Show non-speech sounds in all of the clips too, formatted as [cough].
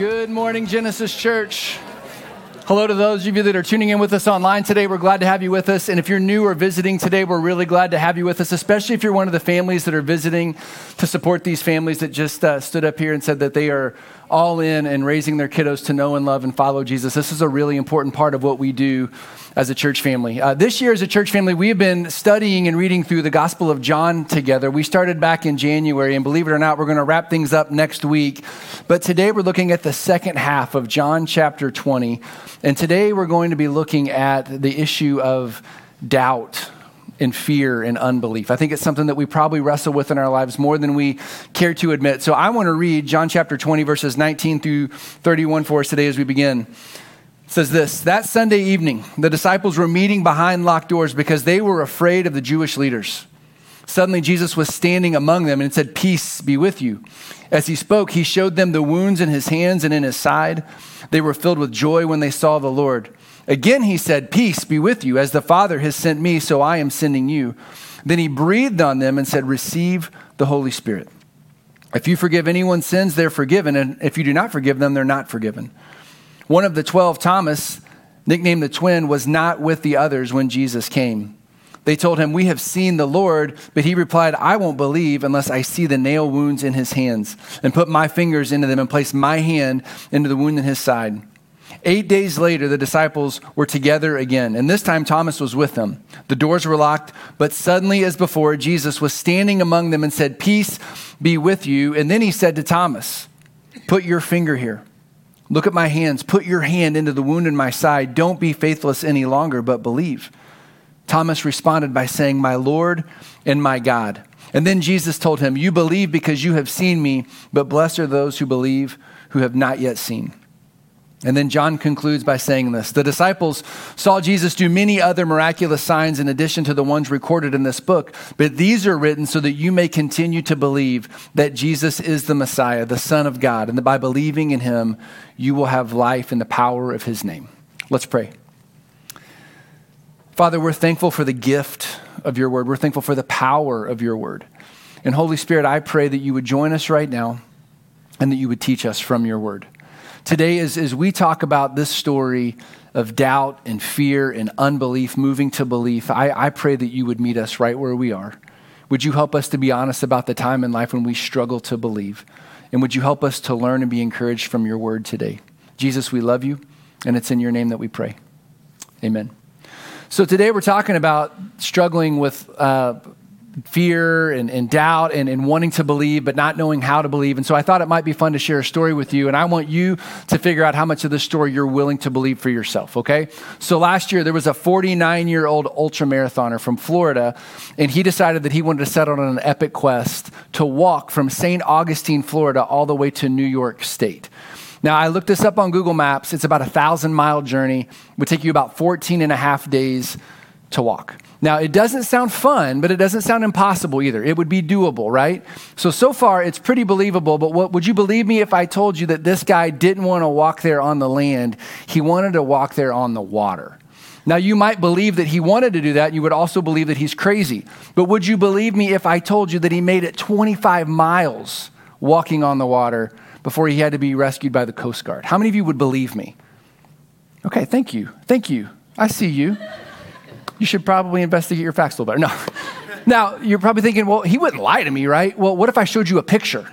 Good morning, Genesis Church. Hello to those of you that are tuning in with us online today. We're glad to have you with us. And if you're new or visiting today, we're really glad to have you with us, especially if you're one of the families that are visiting to support these families that just uh, stood up here and said that they are all in and raising their kiddos to know and love and follow Jesus. This is a really important part of what we do as a church family. Uh, this year, as a church family, we have been studying and reading through the Gospel of John together. We started back in January, and believe it or not, we're going to wrap things up next week. But today, we're looking at the second half of John chapter 20. And today, we're going to be looking at the issue of doubt and fear and unbelief. I think it's something that we probably wrestle with in our lives more than we care to admit. So I want to read John chapter 20, verses 19 through 31 for us today as we begin. It says this That Sunday evening, the disciples were meeting behind locked doors because they were afraid of the Jewish leaders. Suddenly, Jesus was standing among them and said, Peace be with you. As he spoke, he showed them the wounds in his hands and in his side. They were filled with joy when they saw the Lord. Again, he said, Peace be with you. As the Father has sent me, so I am sending you. Then he breathed on them and said, Receive the Holy Spirit. If you forgive anyone's sins, they're forgiven. And if you do not forgive them, they're not forgiven. One of the twelve, Thomas, nicknamed the twin, was not with the others when Jesus came. They told him, We have seen the Lord. But he replied, I won't believe unless I see the nail wounds in his hands and put my fingers into them and place my hand into the wound in his side. Eight days later, the disciples were together again, and this time Thomas was with them. The doors were locked, but suddenly, as before, Jesus was standing among them and said, Peace be with you. And then he said to Thomas, Put your finger here. Look at my hands. Put your hand into the wound in my side. Don't be faithless any longer, but believe. Thomas responded by saying, My Lord and my God. And then Jesus told him, You believe because you have seen me, but blessed are those who believe who have not yet seen. And then John concludes by saying this The disciples saw Jesus do many other miraculous signs in addition to the ones recorded in this book, but these are written so that you may continue to believe that Jesus is the Messiah, the Son of God, and that by believing in him, you will have life in the power of his name. Let's pray. Father, we're thankful for the gift of your word, we're thankful for the power of your word. And Holy Spirit, I pray that you would join us right now and that you would teach us from your word. Today, as, as we talk about this story of doubt and fear and unbelief moving to belief, I, I pray that you would meet us right where we are. Would you help us to be honest about the time in life when we struggle to believe? And would you help us to learn and be encouraged from your word today? Jesus, we love you, and it's in your name that we pray. Amen. So today we're talking about struggling with uh, fear and, and doubt and, and wanting to believe, but not knowing how to believe. And so I thought it might be fun to share a story with you. And I want you to figure out how much of this story you're willing to believe for yourself, okay? So last year, there was a 49 year old ultra marathoner from Florida, and he decided that he wanted to set out on an epic quest to walk from St. Augustine, Florida, all the way to New York State. Now, I looked this up on Google Maps. It's about a thousand mile journey. It would take you about 14 and a half days to walk. Now, it doesn't sound fun, but it doesn't sound impossible either. It would be doable, right? So, so far, it's pretty believable. But what, would you believe me if I told you that this guy didn't want to walk there on the land? He wanted to walk there on the water. Now, you might believe that he wanted to do that. You would also believe that he's crazy. But would you believe me if I told you that he made it 25 miles walking on the water before he had to be rescued by the Coast Guard? How many of you would believe me? Okay, thank you. Thank you. I see you you should probably investigate your facts a little better. No. [laughs] now, you're probably thinking, well, he wouldn't lie to me, right? Well, what if I showed you a picture?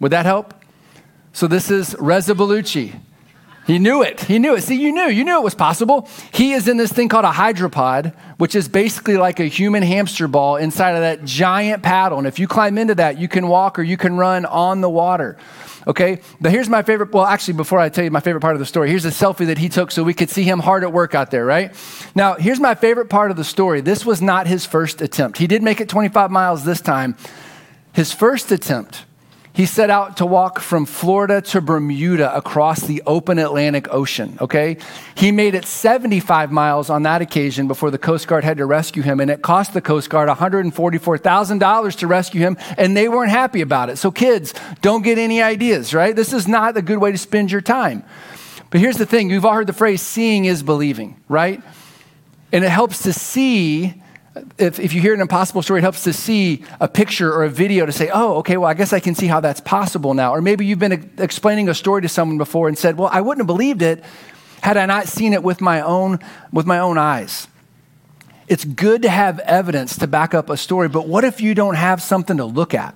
Would that help? So this is Reza Baluchi. He knew it. He knew it. See, you knew. You knew it was possible. He is in this thing called a hydropod, which is basically like a human hamster ball inside of that giant paddle. And if you climb into that, you can walk or you can run on the water. Okay, but here's my favorite. Well, actually, before I tell you my favorite part of the story, here's a selfie that he took so we could see him hard at work out there, right? Now, here's my favorite part of the story. This was not his first attempt. He did make it 25 miles this time. His first attempt he set out to walk from Florida to Bermuda across the open Atlantic Ocean, okay? He made it 75 miles on that occasion before the Coast Guard had to rescue him, and it cost the Coast Guard $144,000 to rescue him, and they weren't happy about it. So, kids, don't get any ideas, right? This is not a good way to spend your time. But here's the thing you've all heard the phrase seeing is believing, right? And it helps to see if, if you hear an impossible story, it helps to see a picture or a video to say, oh, okay, well, I guess I can see how that's possible now. Or maybe you've been uh, explaining a story to someone before and said, well, I wouldn't have believed it had I not seen it with my own, with my own eyes. It's good to have evidence to back up a story, but what if you don't have something to look at?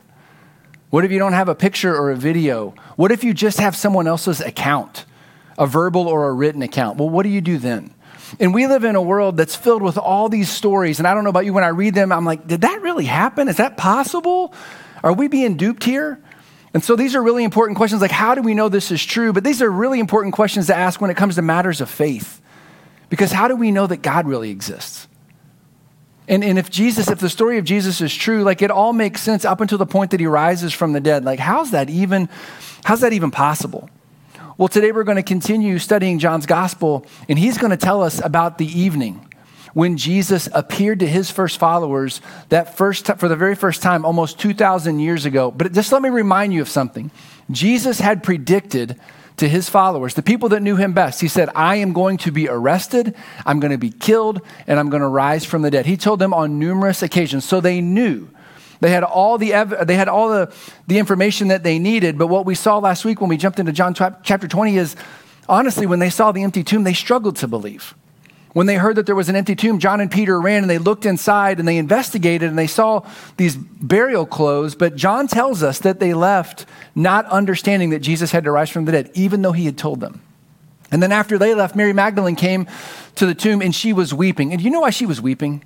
What if you don't have a picture or a video? What if you just have someone else's account, a verbal or a written account? Well, what do you do then? And we live in a world that's filled with all these stories. And I don't know about you, when I read them, I'm like, did that really happen? Is that possible? Are we being duped here? And so these are really important questions like, how do we know this is true? But these are really important questions to ask when it comes to matters of faith. Because how do we know that God really exists? And, and if Jesus, if the story of Jesus is true, like it all makes sense up until the point that he rises from the dead. Like, how's that even, how's that even possible? Well, today we're going to continue studying John's gospel, and he's going to tell us about the evening when Jesus appeared to his first followers that first for the very first time almost 2000 years ago. But just let me remind you of something. Jesus had predicted to his followers, the people that knew him best. He said, I am going to be arrested, I'm going to be killed, and I'm going to rise from the dead. He told them on numerous occasions. So they knew they had all the, ev- they had all the, the information that they needed. But what we saw last week when we jumped into John chapter 20 is honestly, when they saw the empty tomb, they struggled to believe. When they heard that there was an empty tomb, John and Peter ran and they looked inside and they investigated and they saw these burial clothes. But John tells us that they left not understanding that Jesus had to rise from the dead, even though he had told them. And then after they left, Mary Magdalene came to the tomb and she was weeping. And you know why she was weeping?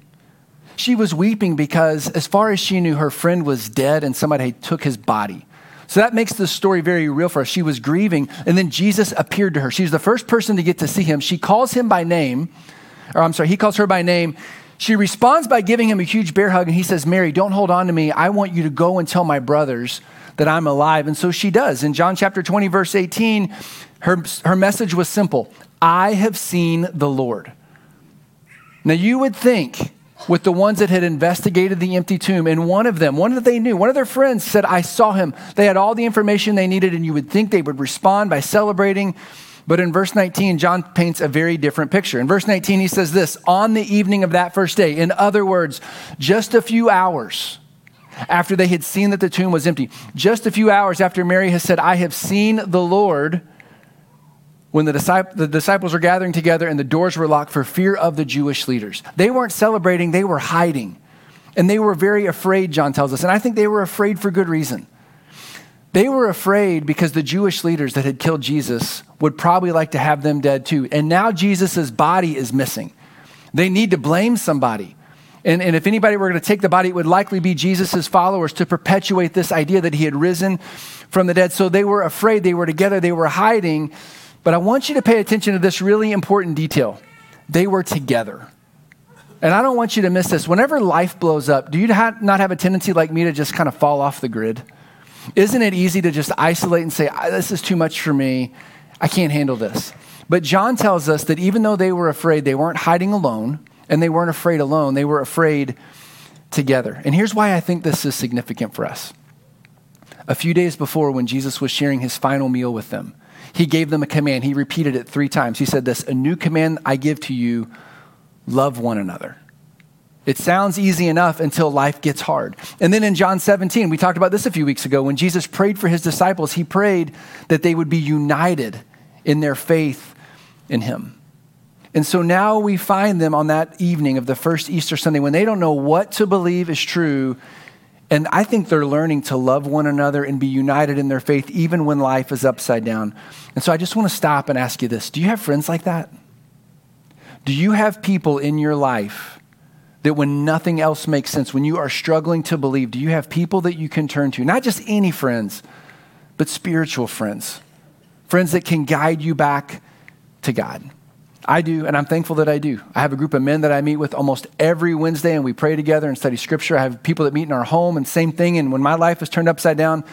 She was weeping because, as far as she knew, her friend was dead and somebody took his body. So that makes the story very real for us. She was grieving, and then Jesus appeared to her. She's the first person to get to see him. She calls him by name, or I'm sorry, he calls her by name. She responds by giving him a huge bear hug, and he says, Mary, don't hold on to me. I want you to go and tell my brothers that I'm alive. And so she does. In John chapter 20, verse 18, her, her message was simple I have seen the Lord. Now, you would think with the ones that had investigated the empty tomb. And one of them, one that they knew, one of their friends said, I saw him. They had all the information they needed, and you would think they would respond by celebrating. But in verse 19, John paints a very different picture. In verse 19, he says this on the evening of that first day, in other words, just a few hours after they had seen that the tomb was empty, just a few hours after Mary has said, I have seen the Lord when the, disciples, the disciples were gathering together and the doors were locked for fear of the Jewish leaders. They weren't celebrating, they were hiding. And they were very afraid, John tells us. And I think they were afraid for good reason. They were afraid because the Jewish leaders that had killed Jesus would probably like to have them dead too. And now Jesus' body is missing. They need to blame somebody. And, and if anybody were going to take the body, it would likely be Jesus' followers to perpetuate this idea that he had risen from the dead. So they were afraid. They were together. They were hiding. But I want you to pay attention to this really important detail. They were together. And I don't want you to miss this. Whenever life blows up, do you not have a tendency like me to just kind of fall off the grid? Isn't it easy to just isolate and say, ah, this is too much for me? I can't handle this. But John tells us that even though they were afraid, they weren't hiding alone, and they weren't afraid alone, they were afraid together. And here's why I think this is significant for us. A few days before, when Jesus was sharing his final meal with them, he gave them a command. He repeated it three times. He said this A new command I give to you love one another. It sounds easy enough until life gets hard. And then in John 17, we talked about this a few weeks ago. When Jesus prayed for his disciples, he prayed that they would be united in their faith in him. And so now we find them on that evening of the first Easter Sunday when they don't know what to believe is true and I think they're learning to love one another and be united in their faith, even when life is upside down. And so I just want to stop and ask you this Do you have friends like that? Do you have people in your life that when nothing else makes sense, when you are struggling to believe, do you have people that you can turn to? Not just any friends, but spiritual friends. Friends that can guide you back to God. I do, and I'm thankful that I do. I have a group of men that I meet with almost every Wednesday, and we pray together and study scripture. I have people that meet in our home, and same thing. And when my life is turned upside down,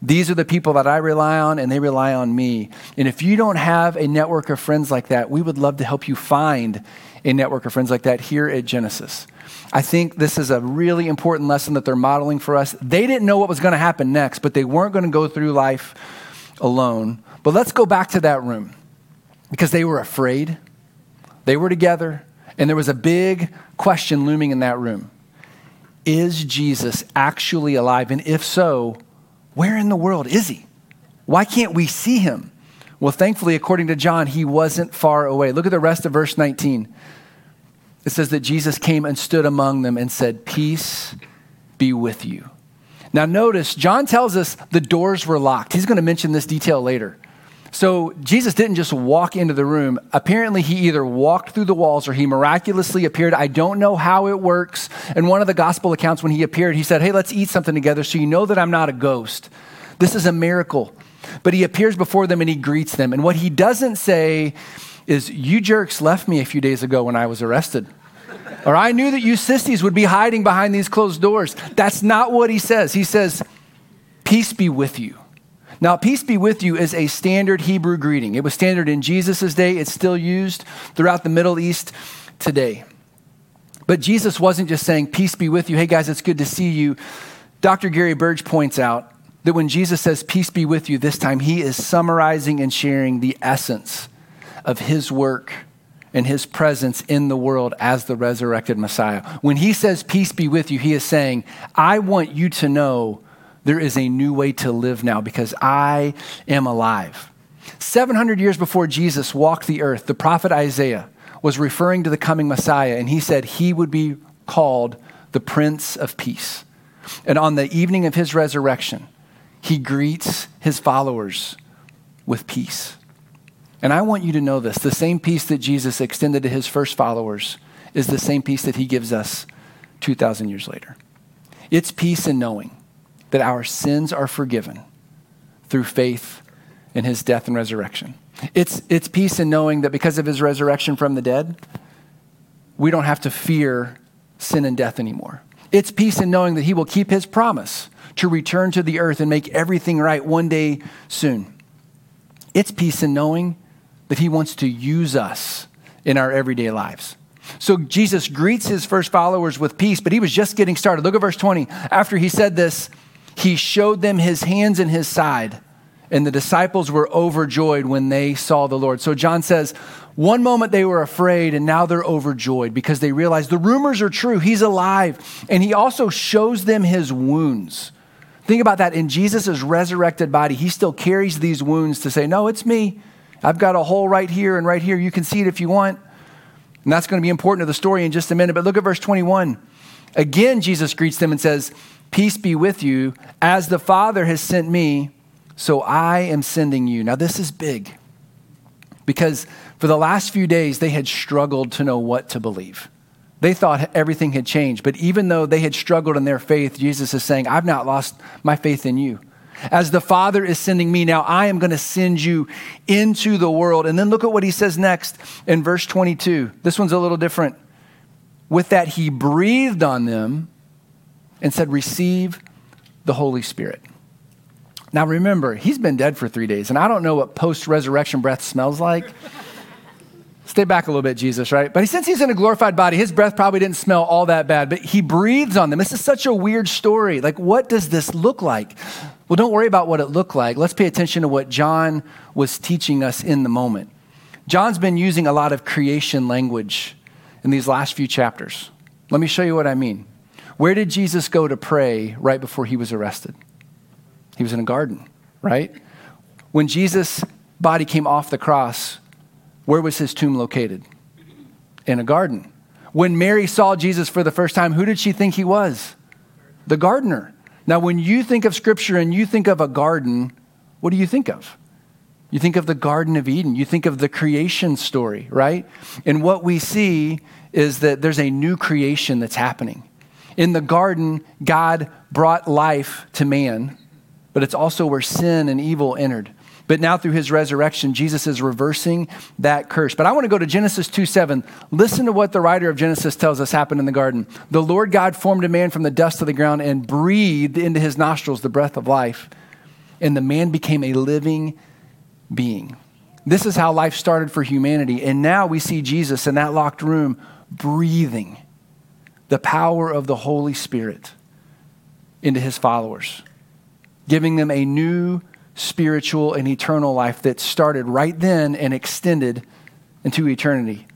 these are the people that I rely on, and they rely on me. And if you don't have a network of friends like that, we would love to help you find a network of friends like that here at Genesis. I think this is a really important lesson that they're modeling for us. They didn't know what was going to happen next, but they weren't going to go through life alone. But let's go back to that room because they were afraid they were together And there was a big question looming in that room Is Jesus actually alive? And if so, where in the world is he? Why can't we see him? Well, thankfully, according to John, he wasn't far away. Look at the rest of verse 19. It says that Jesus came and stood among them and said, Peace be with you. Now, notice, John tells us the doors were locked. He's going to mention this detail later. So, Jesus didn't just walk into the room. Apparently, he either walked through the walls or he miraculously appeared. I don't know how it works. In one of the gospel accounts, when he appeared, he said, Hey, let's eat something together so you know that I'm not a ghost. This is a miracle. But he appears before them and he greets them. And what he doesn't say is, You jerks left me a few days ago when I was arrested. or I knew that you sissies would be hiding behind these closed doors. That's not what he says. He says, Peace be with you. Now, peace be with you is a standard Hebrew greeting. It was standard in Jesus' day, it's still used throughout the Middle East today. But Jesus wasn't just saying, Peace be with you. Hey, guys, it's good to see you. Dr. Gary Burge points out that when Jesus says, Peace be with you this time, he is summarizing and sharing the essence of his work and his presence in the world as the resurrected Messiah. When he says, Peace be with you, he is saying, I want you to know there is a new way to live now because I am alive. 700 years before Jesus walked the earth, the prophet Isaiah was referring to the coming Messiah, and he said he would be called the Prince of Peace. And on the evening of his resurrection, he greets his followers with peace. And I want you to know this the same peace that Jesus extended to his first followers is the same peace that he gives us 2,000 years later. It's peace in knowing that our sins are forgiven through faith in his death and resurrection. It's, it's peace in knowing that because of his resurrection from the dead, we don't have to fear sin and death anymore. It's peace in knowing that he will keep his promise to return to the earth and make everything right one day soon. It's peace in knowing that he wants to use us in our everyday lives. So Jesus greets his first followers with peace, but he was just getting started. Look at verse 20. After he said this, he showed them his hands and his side. And the disciples were overjoyed when they saw the Lord. So John says, one moment they were afraid, and now they're overjoyed because they realize the rumors are true. He's alive. And he also shows them his wounds. Think about that. In Jesus' resurrected body, he still carries these wounds to say, No, it's me. I've got a hole right here and right here. You can see it if you want. And that's going to be important to the story in just a minute. But look at verse 21. Again, Jesus greets them and says, Peace be with you. As the Father has sent me, so I am sending you. Now, this is big because for the last few days, they had struggled to know what to believe. They thought everything had changed, but even though they had struggled in their faith, Jesus is saying, I've not lost my faith in you. As the Father is sending me, now I am going to send you into the world. And then look at what he says next in verse 22. This one's a little different. With that, he breathed on them and said, Receive the Holy Spirit. Now remember, he's been dead for three days, and I don't know what post resurrection breath smells like. Stay back a little bit, Jesus, right? But since he's in a glorified body, his breath probably didn't smell all that bad, but he breathes on them. This is such a weird story. Like, what does this look like? Well, don't worry about what it looked like. Let's pay attention to what John was teaching us in the moment. John's been using a lot of creation language in these last few chapters. Let me show you what I mean. Where did Jesus go to pray right before he was arrested? He was in a garden, right? When Jesus' body came off the cross, where was his tomb located? In a garden. When Mary saw Jesus for the first time, who did she think he was? The gardener. Now, when you think of Scripture and you think of a garden, what do you think of? You think of the Garden of Eden. You think of the creation story, right? And what we see is that there's a new creation that's happening. In the garden, God brought life to man, but it's also where sin and evil entered. But now through his resurrection, Jesus is reversing that curse. But I want to go to Genesis 2 7. Listen to what the writer of Genesis tells us happened in the garden. The Lord God formed a man from the dust of the ground and breathed into his nostrils the breath of life, and the man became a living being. This is how life started for humanity. And now we see Jesus in that locked room breathing the power of the Holy Spirit into his followers, giving them a new spiritual and eternal life that started right then and extended into eternity.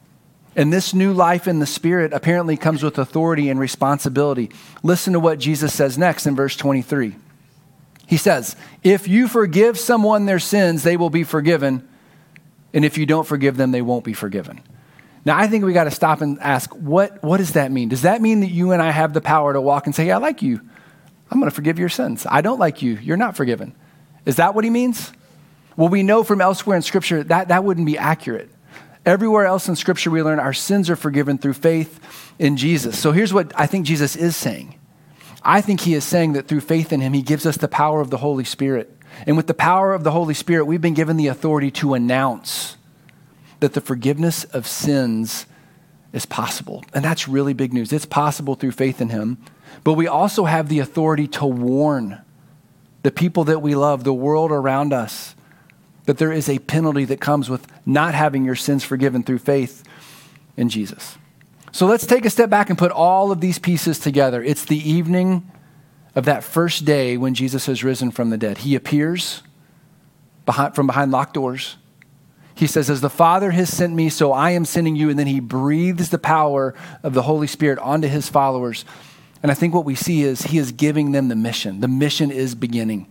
And this new life in the Spirit apparently comes with authority and responsibility. Listen to what Jesus says next in verse 23. He says, If you forgive someone their sins, they will be forgiven. And if you don't forgive them, they won't be forgiven. Now, I think we got to stop and ask, what, what does that mean? Does that mean that you and I have the power to walk and say, I like you. I'm going to forgive your sins. I don't like you. You're not forgiven. Is that what he means? Well, we know from elsewhere in Scripture that that wouldn't be accurate. Everywhere else in Scripture, we learn our sins are forgiven through faith in Jesus. So here's what I think Jesus is saying I think he is saying that through faith in him, he gives us the power of the Holy Spirit. And with the power of the Holy Spirit, we've been given the authority to announce that the forgiveness of sins is possible. And that's really big news. It's possible through faith in him. But we also have the authority to warn the people that we love, the world around us, that there is a penalty that comes with not having your sins forgiven through faith in Jesus. So let's take a step back and put all of these pieces together. It's the evening of that first day when Jesus has risen from the dead. He appears behind, from behind locked doors. He says, As the Father has sent me, so I am sending you. And then he breathes the power of the Holy Spirit onto his followers. And I think what we see is he is giving them the mission. The mission is beginning.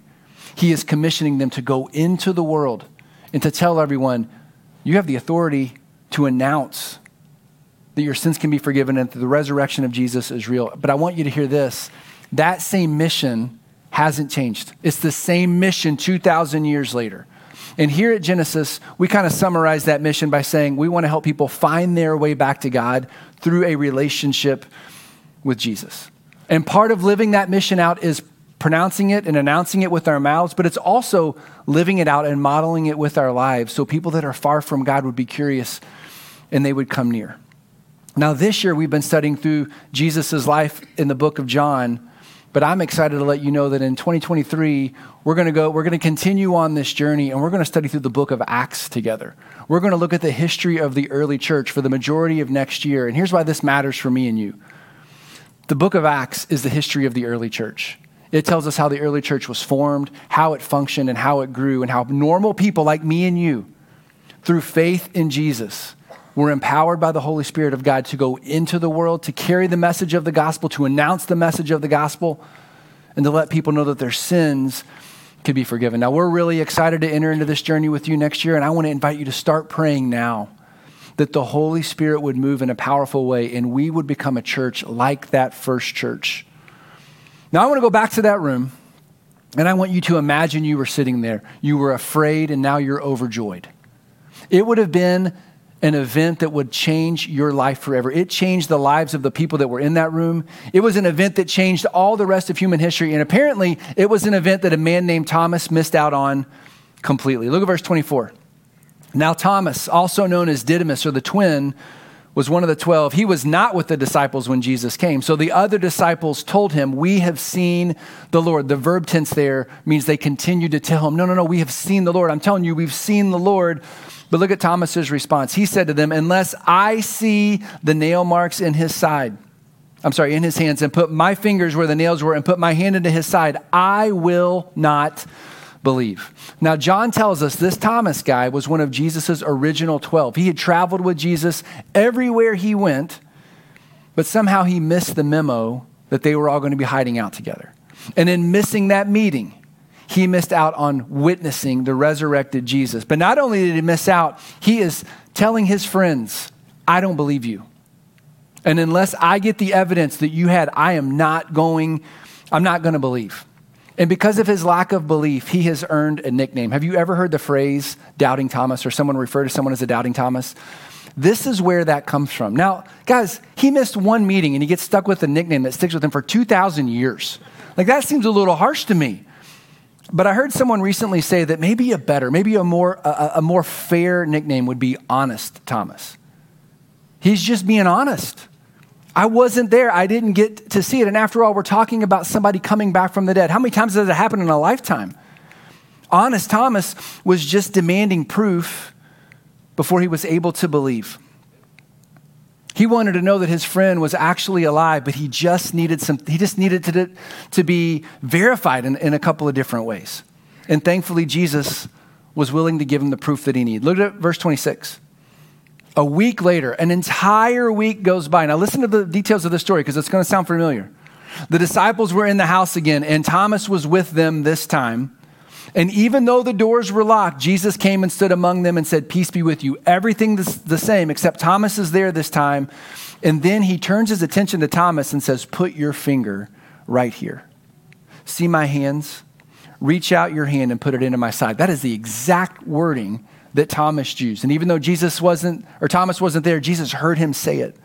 He is commissioning them to go into the world and to tell everyone, you have the authority to announce that your sins can be forgiven and that the resurrection of Jesus is real. But I want you to hear this that same mission hasn't changed. It's the same mission 2,000 years later. And here at Genesis, we kind of summarize that mission by saying we want to help people find their way back to God through a relationship with Jesus. And part of living that mission out is pronouncing it and announcing it with our mouths, but it's also living it out and modeling it with our lives so people that are far from God would be curious and they would come near. Now, this year we've been studying through Jesus' life in the book of John, but I'm excited to let you know that in 2023, we're going to go, we're going to continue on this journey and we're going to study through the book of Acts together. We're going to look at the history of the early church for the majority of next year. And here's why this matters for me and you. The book of Acts is the history of the early church. It tells us how the early church was formed, how it functioned, and how it grew, and how normal people like me and you, through faith in Jesus, we're empowered by the Holy Spirit of God to go into the world, to carry the message of the gospel, to announce the message of the gospel, and to let people know that their sins could be forgiven. Now, we're really excited to enter into this journey with you next year, and I want to invite you to start praying now that the Holy Spirit would move in a powerful way and we would become a church like that first church. Now, I want to go back to that room, and I want you to imagine you were sitting there. You were afraid, and now you're overjoyed. It would have been an event that would change your life forever. It changed the lives of the people that were in that room. It was an event that changed all the rest of human history. And apparently, it was an event that a man named Thomas missed out on completely. Look at verse 24. Now, Thomas, also known as Didymus or the twin, was one of the 12. He was not with the disciples when Jesus came. So the other disciples told him, We have seen the Lord. The verb tense there means they continued to tell him, No, no, no, we have seen the Lord. I'm telling you, we've seen the Lord. But look at Thomas's response. He said to them, Unless I see the nail marks in his side, I'm sorry, in his hands, and put my fingers where the nails were, and put my hand into his side, I will not believe. Now, John tells us this Thomas guy was one of Jesus' original 12. He had traveled with Jesus everywhere he went, but somehow he missed the memo that they were all going to be hiding out together. And in missing that meeting, he missed out on witnessing the resurrected Jesus. But not only did he miss out, he is telling his friends, I don't believe you. And unless I get the evidence that you had, I am not going, I'm not going to believe. And because of his lack of belief, he has earned a nickname. Have you ever heard the phrase doubting Thomas or someone refer to someone as a doubting Thomas? This is where that comes from. Now, guys, he missed one meeting and he gets stuck with a nickname that sticks with him for 2,000 years. Like, that seems a little harsh to me. But I heard someone recently say that maybe a better, maybe a more, a, a more fair nickname would be Honest Thomas. He's just being honest. I wasn't there. I didn't get to see it. And after all, we're talking about somebody coming back from the dead. How many times does it happen in a lifetime? Honest Thomas was just demanding proof before he was able to believe. He wanted to know that his friend was actually alive, but he just needed some, he just needed to, to be verified in, in a couple of different ways. And thankfully, Jesus was willing to give him the proof that he needed. Look at verse 26. A week later, an entire week goes by. Now, listen to the details of the story because it's going to sound familiar. The disciples were in the house again, and Thomas was with them this time. And even though the doors were locked, Jesus came and stood among them and said, Peace be with you. Everything the same, except Thomas is there this time. And then he turns his attention to Thomas and says, Put your finger right here. See my hands? Reach out your hand and put it into my side. That is the exact wording that Thomas used. And even though Jesus wasn't, or Thomas wasn't there, Jesus heard him say it.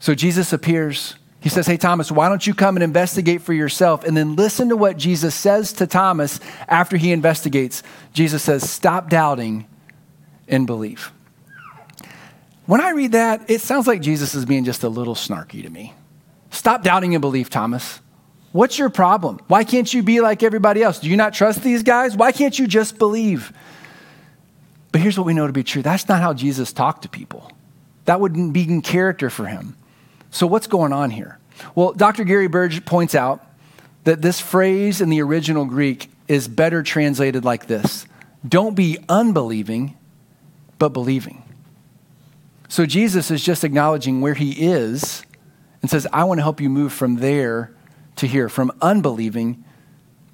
So Jesus appears. He says, Hey, Thomas, why don't you come and investigate for yourself? And then listen to what Jesus says to Thomas after he investigates. Jesus says, Stop doubting and believe. When I read that, it sounds like Jesus is being just a little snarky to me. Stop doubting and believe, Thomas. What's your problem? Why can't you be like everybody else? Do you not trust these guys? Why can't you just believe? But here's what we know to be true that's not how Jesus talked to people. That wouldn't be in character for him. So, what's going on here? Well, Dr. Gary Burge points out that this phrase in the original Greek is better translated like this Don't be unbelieving, but believing. So, Jesus is just acknowledging where he is and says, I want to help you move from there to here, from unbelieving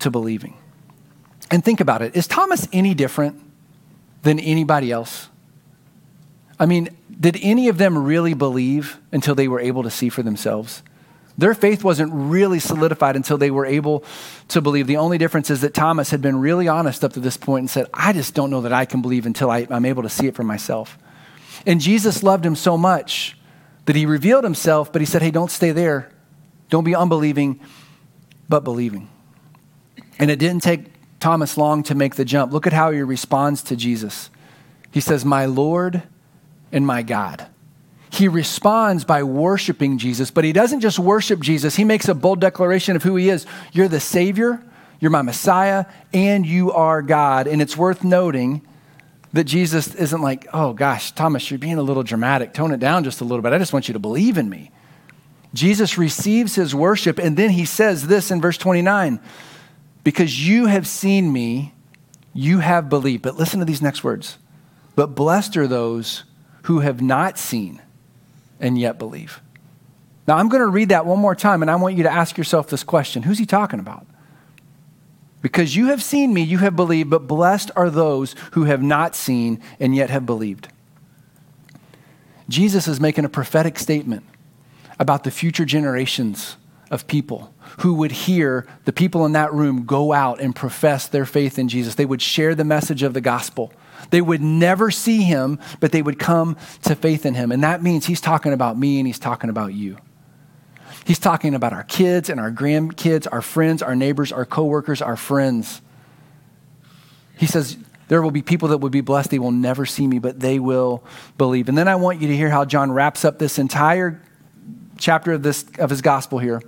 to believing. And think about it is Thomas any different than anybody else? I mean, did any of them really believe until they were able to see for themselves? Their faith wasn't really solidified until they were able to believe. The only difference is that Thomas had been really honest up to this point and said, I just don't know that I can believe until I, am able to see it for myself. And Jesus loved him so much that he revealed himself, but he said, Hey, don't stay there. Don't be unbelieving, but believing. And it didn't take Thomas long to make the jump. Look at how he responds to Jesus. He says, My Lord and my God. He responds by worshiping Jesus, but he doesn't just worship Jesus. He makes a bold declaration of who he is. You're the Savior, you're my Messiah, and you are God. And it's worth noting that Jesus isn't like, oh gosh, Thomas, you're being a little dramatic. Tone it down just a little bit. I just want you to believe in me. Jesus receives his worship, and then he says this in verse 29 because you have seen me, you have believed. But listen to these next words. But blessed are those who have not seen and yet believe. Now, I'm going to read that one more time, and I want you to ask yourself this question Who's he talking about? Because you have seen me, you have believed, but blessed are those who have not seen and yet have believed. Jesus is making a prophetic statement about the future generations of people who would hear the people in that room go out and profess their faith in Jesus. They would share the message of the gospel. They would never see him, but they would come to faith in him. And that means he's talking about me and he's talking about you. He's talking about our kids and our grandkids, our friends, our neighbors, our coworkers, our friends. He says, there will be people that will be blessed. They will never see me, but they will believe. And then I want you to hear how John wraps up this entire chapter of, this, of his gospel here.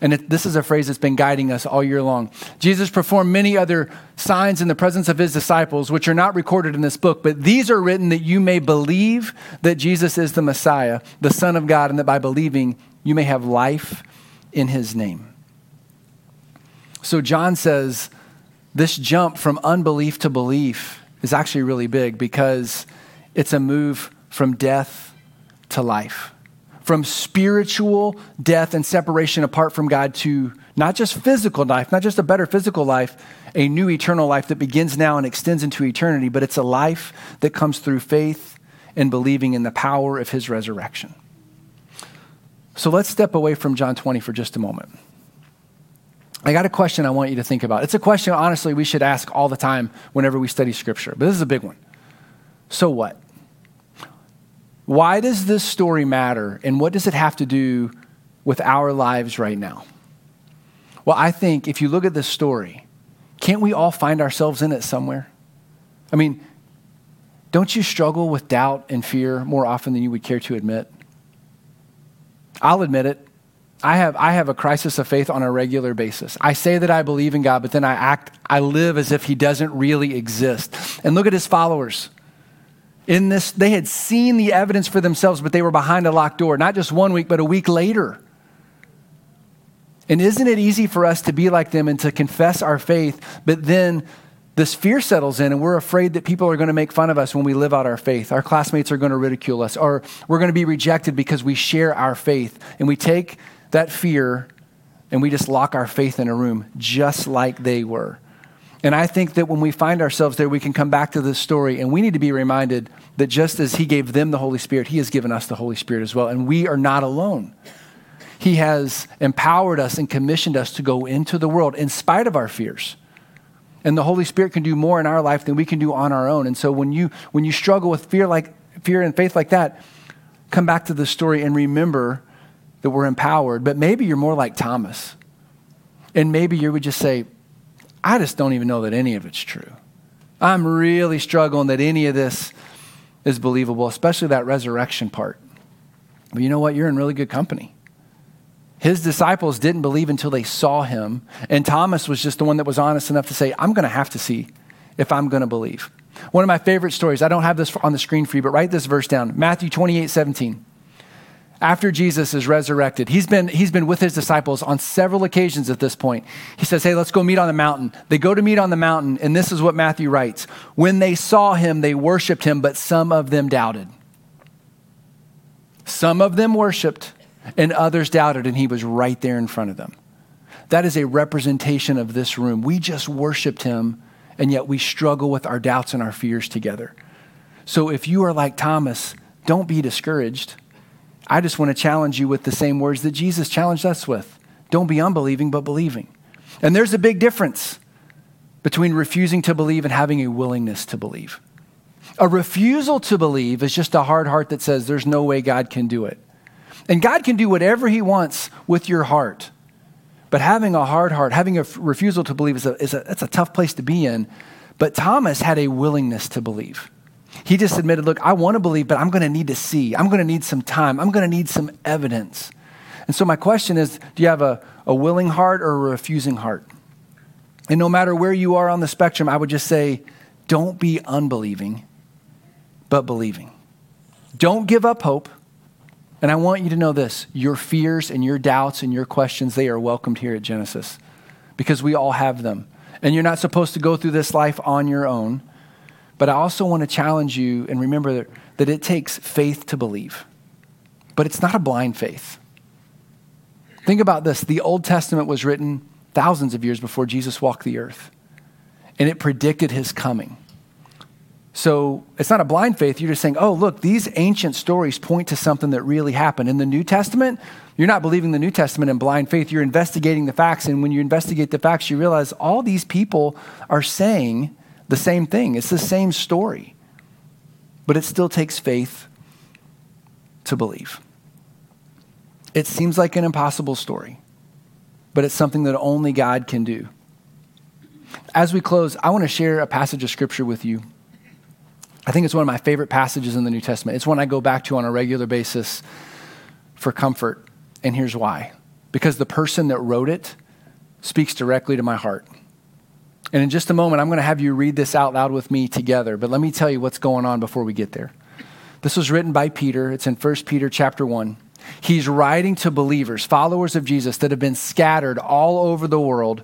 And it, this is a phrase that's been guiding us all year long. Jesus performed many other signs in the presence of his disciples, which are not recorded in this book, but these are written that you may believe that Jesus is the Messiah, the Son of God, and that by believing you may have life in his name. So John says this jump from unbelief to belief is actually really big because it's a move from death to life from spiritual death and separation apart from God to not just physical life, not just a better physical life, a new eternal life that begins now and extends into eternity, but it's a life that comes through faith and believing in the power of his resurrection. So let's step away from John 20 for just a moment. I got a question I want you to think about. It's a question, honestly, we should ask all the time whenever we study Scripture, but this is a big one. So what? Why does this story matter, and what does it have to do with our lives right now? Well, I think if you look at this story, can't we all find ourselves in it somewhere? I mean, don't you struggle with doubt and fear more often than you would care to admit? I'll admit it. I have, I have a crisis of faith on a regular basis. I say that I believe in God, but then I act, I live as if He doesn't really exist. And look at His followers in this, they had seen the evidence for themselves, but they were behind a locked door, not just one week, but a week later. And isn't it easy for us to be like them and to confess our faith, but then this fear settles in and we're afraid that people are going to make fun of us when we live out our faith. Our classmates are going to ridicule us or we're going to be rejected because we share our faith. And we take that fear and we just lock our faith in a room just like they were. And I think that when we find ourselves there, we can come back to this story and we need to be reminded that just as He gave them the Holy Spirit, He has given us the Holy Spirit as well. And we are not alone. He has empowered us and commissioned us to go into the world in spite of our fears. And the Holy Spirit can do more in our life than we can do on our own. And so when you when you struggle with fear like fear and faith like that, come back to the story and remember that we're empowered. But maybe you're more like Thomas. And maybe you would just say, I just don't even know that any of it's true. I'm really struggling that any of this is believable, especially that resurrection part. But you know what? You're in really good company. His disciples didn't believe until they saw him. And Thomas was just the one that was honest enough to say, I'm going to have to see if I'm going to believe. One of my favorite stories, I don't have this on the screen for you, but write this verse down Matthew 28 17. After Jesus is resurrected, he's been, he's been with his disciples on several occasions at this point. He says, Hey, let's go meet on the mountain. They go to meet on the mountain, and this is what Matthew writes When they saw him, they worshiped him, but some of them doubted. Some of them worshiped, and others doubted, and he was right there in front of them. That is a representation of this room. We just worshiped him, and yet we struggle with our doubts and our fears together. So if you are like Thomas, don't be discouraged. I just want to challenge you with the same words that Jesus challenged us with don't be unbelieving, but believing. And there's a big difference between refusing to believe and having a willingness to believe. A refusal to believe is just a hard heart that says there's no way God can do it. And God can do whatever He wants with your heart. But having a hard heart, having a refusal to believe, is a, is a, that's a tough place to be in. But Thomas had a willingness to believe. He just admitted, Look, I want to believe, but I'm going to need to see. I'm going to need some time. I'm going to need some evidence. And so, my question is do you have a, a willing heart or a refusing heart? And no matter where you are on the spectrum, I would just say, don't be unbelieving, but believing. Don't give up hope. And I want you to know this your fears and your doubts and your questions, they are welcomed here at Genesis because we all have them. And you're not supposed to go through this life on your own. But I also want to challenge you and remember that, it takes faith to believe, but it's not a blind faith. Think about this the Old Testament was written thousands of years before Jesus walked the earth, and it predicted his coming. So it's not a blind faith. You're just saying, oh, look, these ancient stories point to something that really happened. In the New Testament, you're not believing the New Testament in blind faith. You're investigating the facts. And when you investigate the facts, you realize all these people are saying the same thing. It's the same story. But it still takes faith to believe. It seems like an impossible story, but it's something that only God can do. As we close, I want to share a passage of scripture with you. I think it's one of my favorite passages in the New Testament. It's one I go back to on a regular basis for comfort. And here's why because the person that wrote it speaks directly to my heart. And in just a moment, I'm going to have you read this out loud with me together. But let me tell you what's going on before we get there. This was written by Peter. It's in 1 Peter chapter 1. He's writing to believers, followers of Jesus that have been scattered all over the world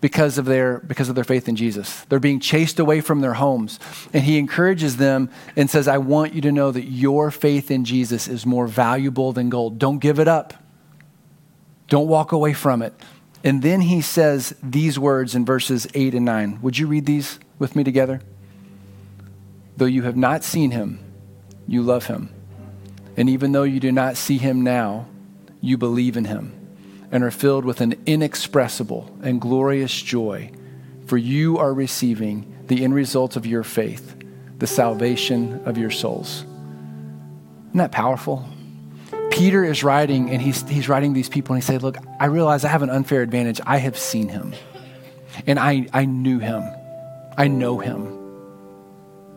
because of their because of their faith in Jesus. They're being chased away from their homes. And he encourages them and says, "I want you to know that your faith in Jesus is more valuable than gold. Don't give it up. Don't walk away from it. And then he says these words in verses 8 and 9. Would you read these with me together? Though you have not seen him, you love him. And even though you do not see him now, you believe in him and are filled with an inexpressible and glorious joy, for you are receiving the end result of your faith, the salvation of your souls. Isn't that powerful? Peter is writing, and he's, he's writing these people, and he said, Look, I realize I have an unfair advantage. I have seen him, and I, I knew him, I know him.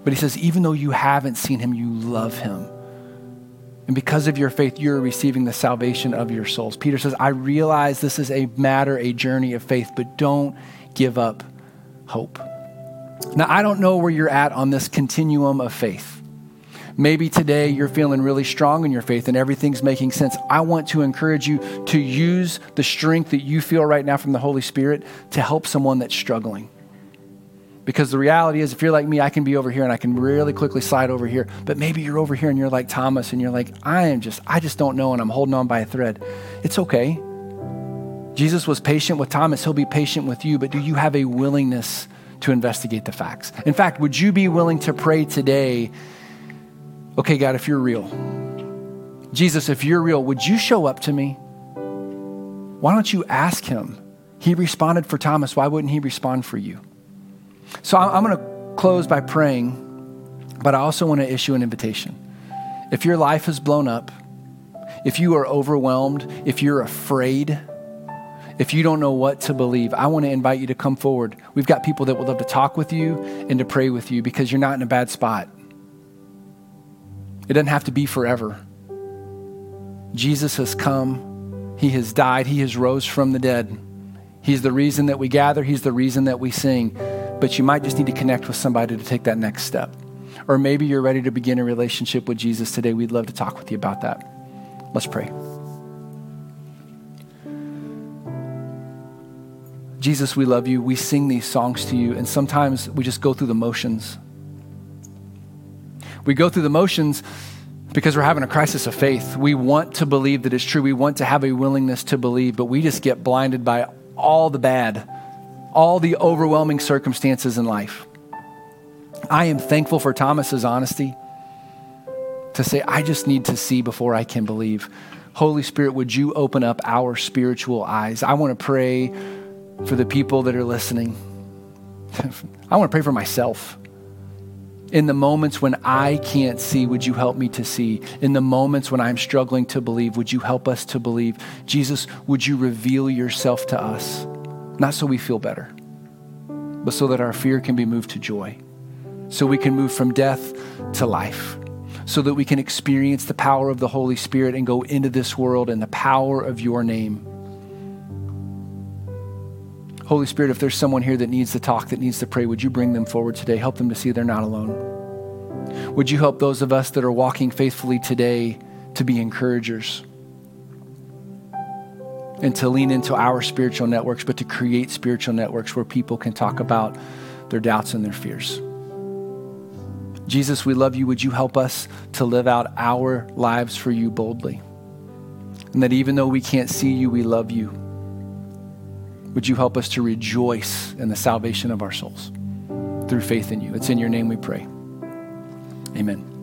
But he says, Even though you haven't seen him, you love him. And because of your faith, you're receiving the salvation of your souls. Peter says, I realize this is a matter, a journey of faith, but don't give up hope. Now, I don't know where you're at on this continuum of faith. Maybe today you're feeling really strong in your faith and everything's making sense. I want to encourage you to use the strength that you feel right now from the Holy Spirit to help someone that's struggling. Because the reality is, if you're like me, I can be over here and I can really quickly slide over here. But maybe you're over here and you're like Thomas and you're like, I am just, I just don't know and I'm holding on by a thread. It's okay. Jesus was patient with Thomas. He'll be patient with you. But do you have a willingness to investigate the facts? In fact, would you be willing to pray today? Okay, God, if you're real, Jesus, if you're real, would you show up to me? Why don't you ask him? He responded for Thomas. Why wouldn't he respond for you? So I'm going to close by praying, but I also want to issue an invitation. If your life is blown up, if you are overwhelmed, if you're afraid, if you don't know what to believe, I want to invite you to come forward. We've got people that would love to talk with you and to pray with you because you're not in a bad spot. It doesn't have to be forever. Jesus has come, He has died, He has rose from the dead. He's the reason that we gather, He's the reason that we sing but you might just need to connect with somebody to take that next step. Or maybe you're ready to begin a relationship with Jesus today. We'd love to talk with you about that. Let's pray. Jesus, we love you. We sing these songs to you, and sometimes we just go through the motions. We go through the motions because we're having a crisis of faith. We want to believe that it's true. We want to have a willingness to believe, but we just get blinded by all the bad all the overwhelming circumstances in life. I am thankful for Thomas's honesty to say, I just need to see before I can believe. Holy Spirit, would you open up our spiritual eyes? I want to pray for the people that are listening. [laughs] I want to pray for myself. In the moments when I can't see, would you help me to see? In the moments when I'm struggling to believe, would you help us to believe? Jesus, would you reveal yourself to us? Not so we feel better, but so that our fear can be moved to joy, so we can move from death to life, so that we can experience the power of the Holy Spirit and go into this world in the power of your name. Holy Spirit, if there's someone here that needs to talk, that needs to pray, would you bring them forward today? Help them to see they're not alone. Would you help those of us that are walking faithfully today to be encouragers? and to lean into our spiritual networks, but to create spiritual networks where people can talk about their doubts and their fears. Jesus, we love you. Would you help us to live out our lives for you boldly? And that even though we can't see you, we love you. Would you help us to rejoice in the salvation of our souls through faith in you? It's in your name we pray. Amen.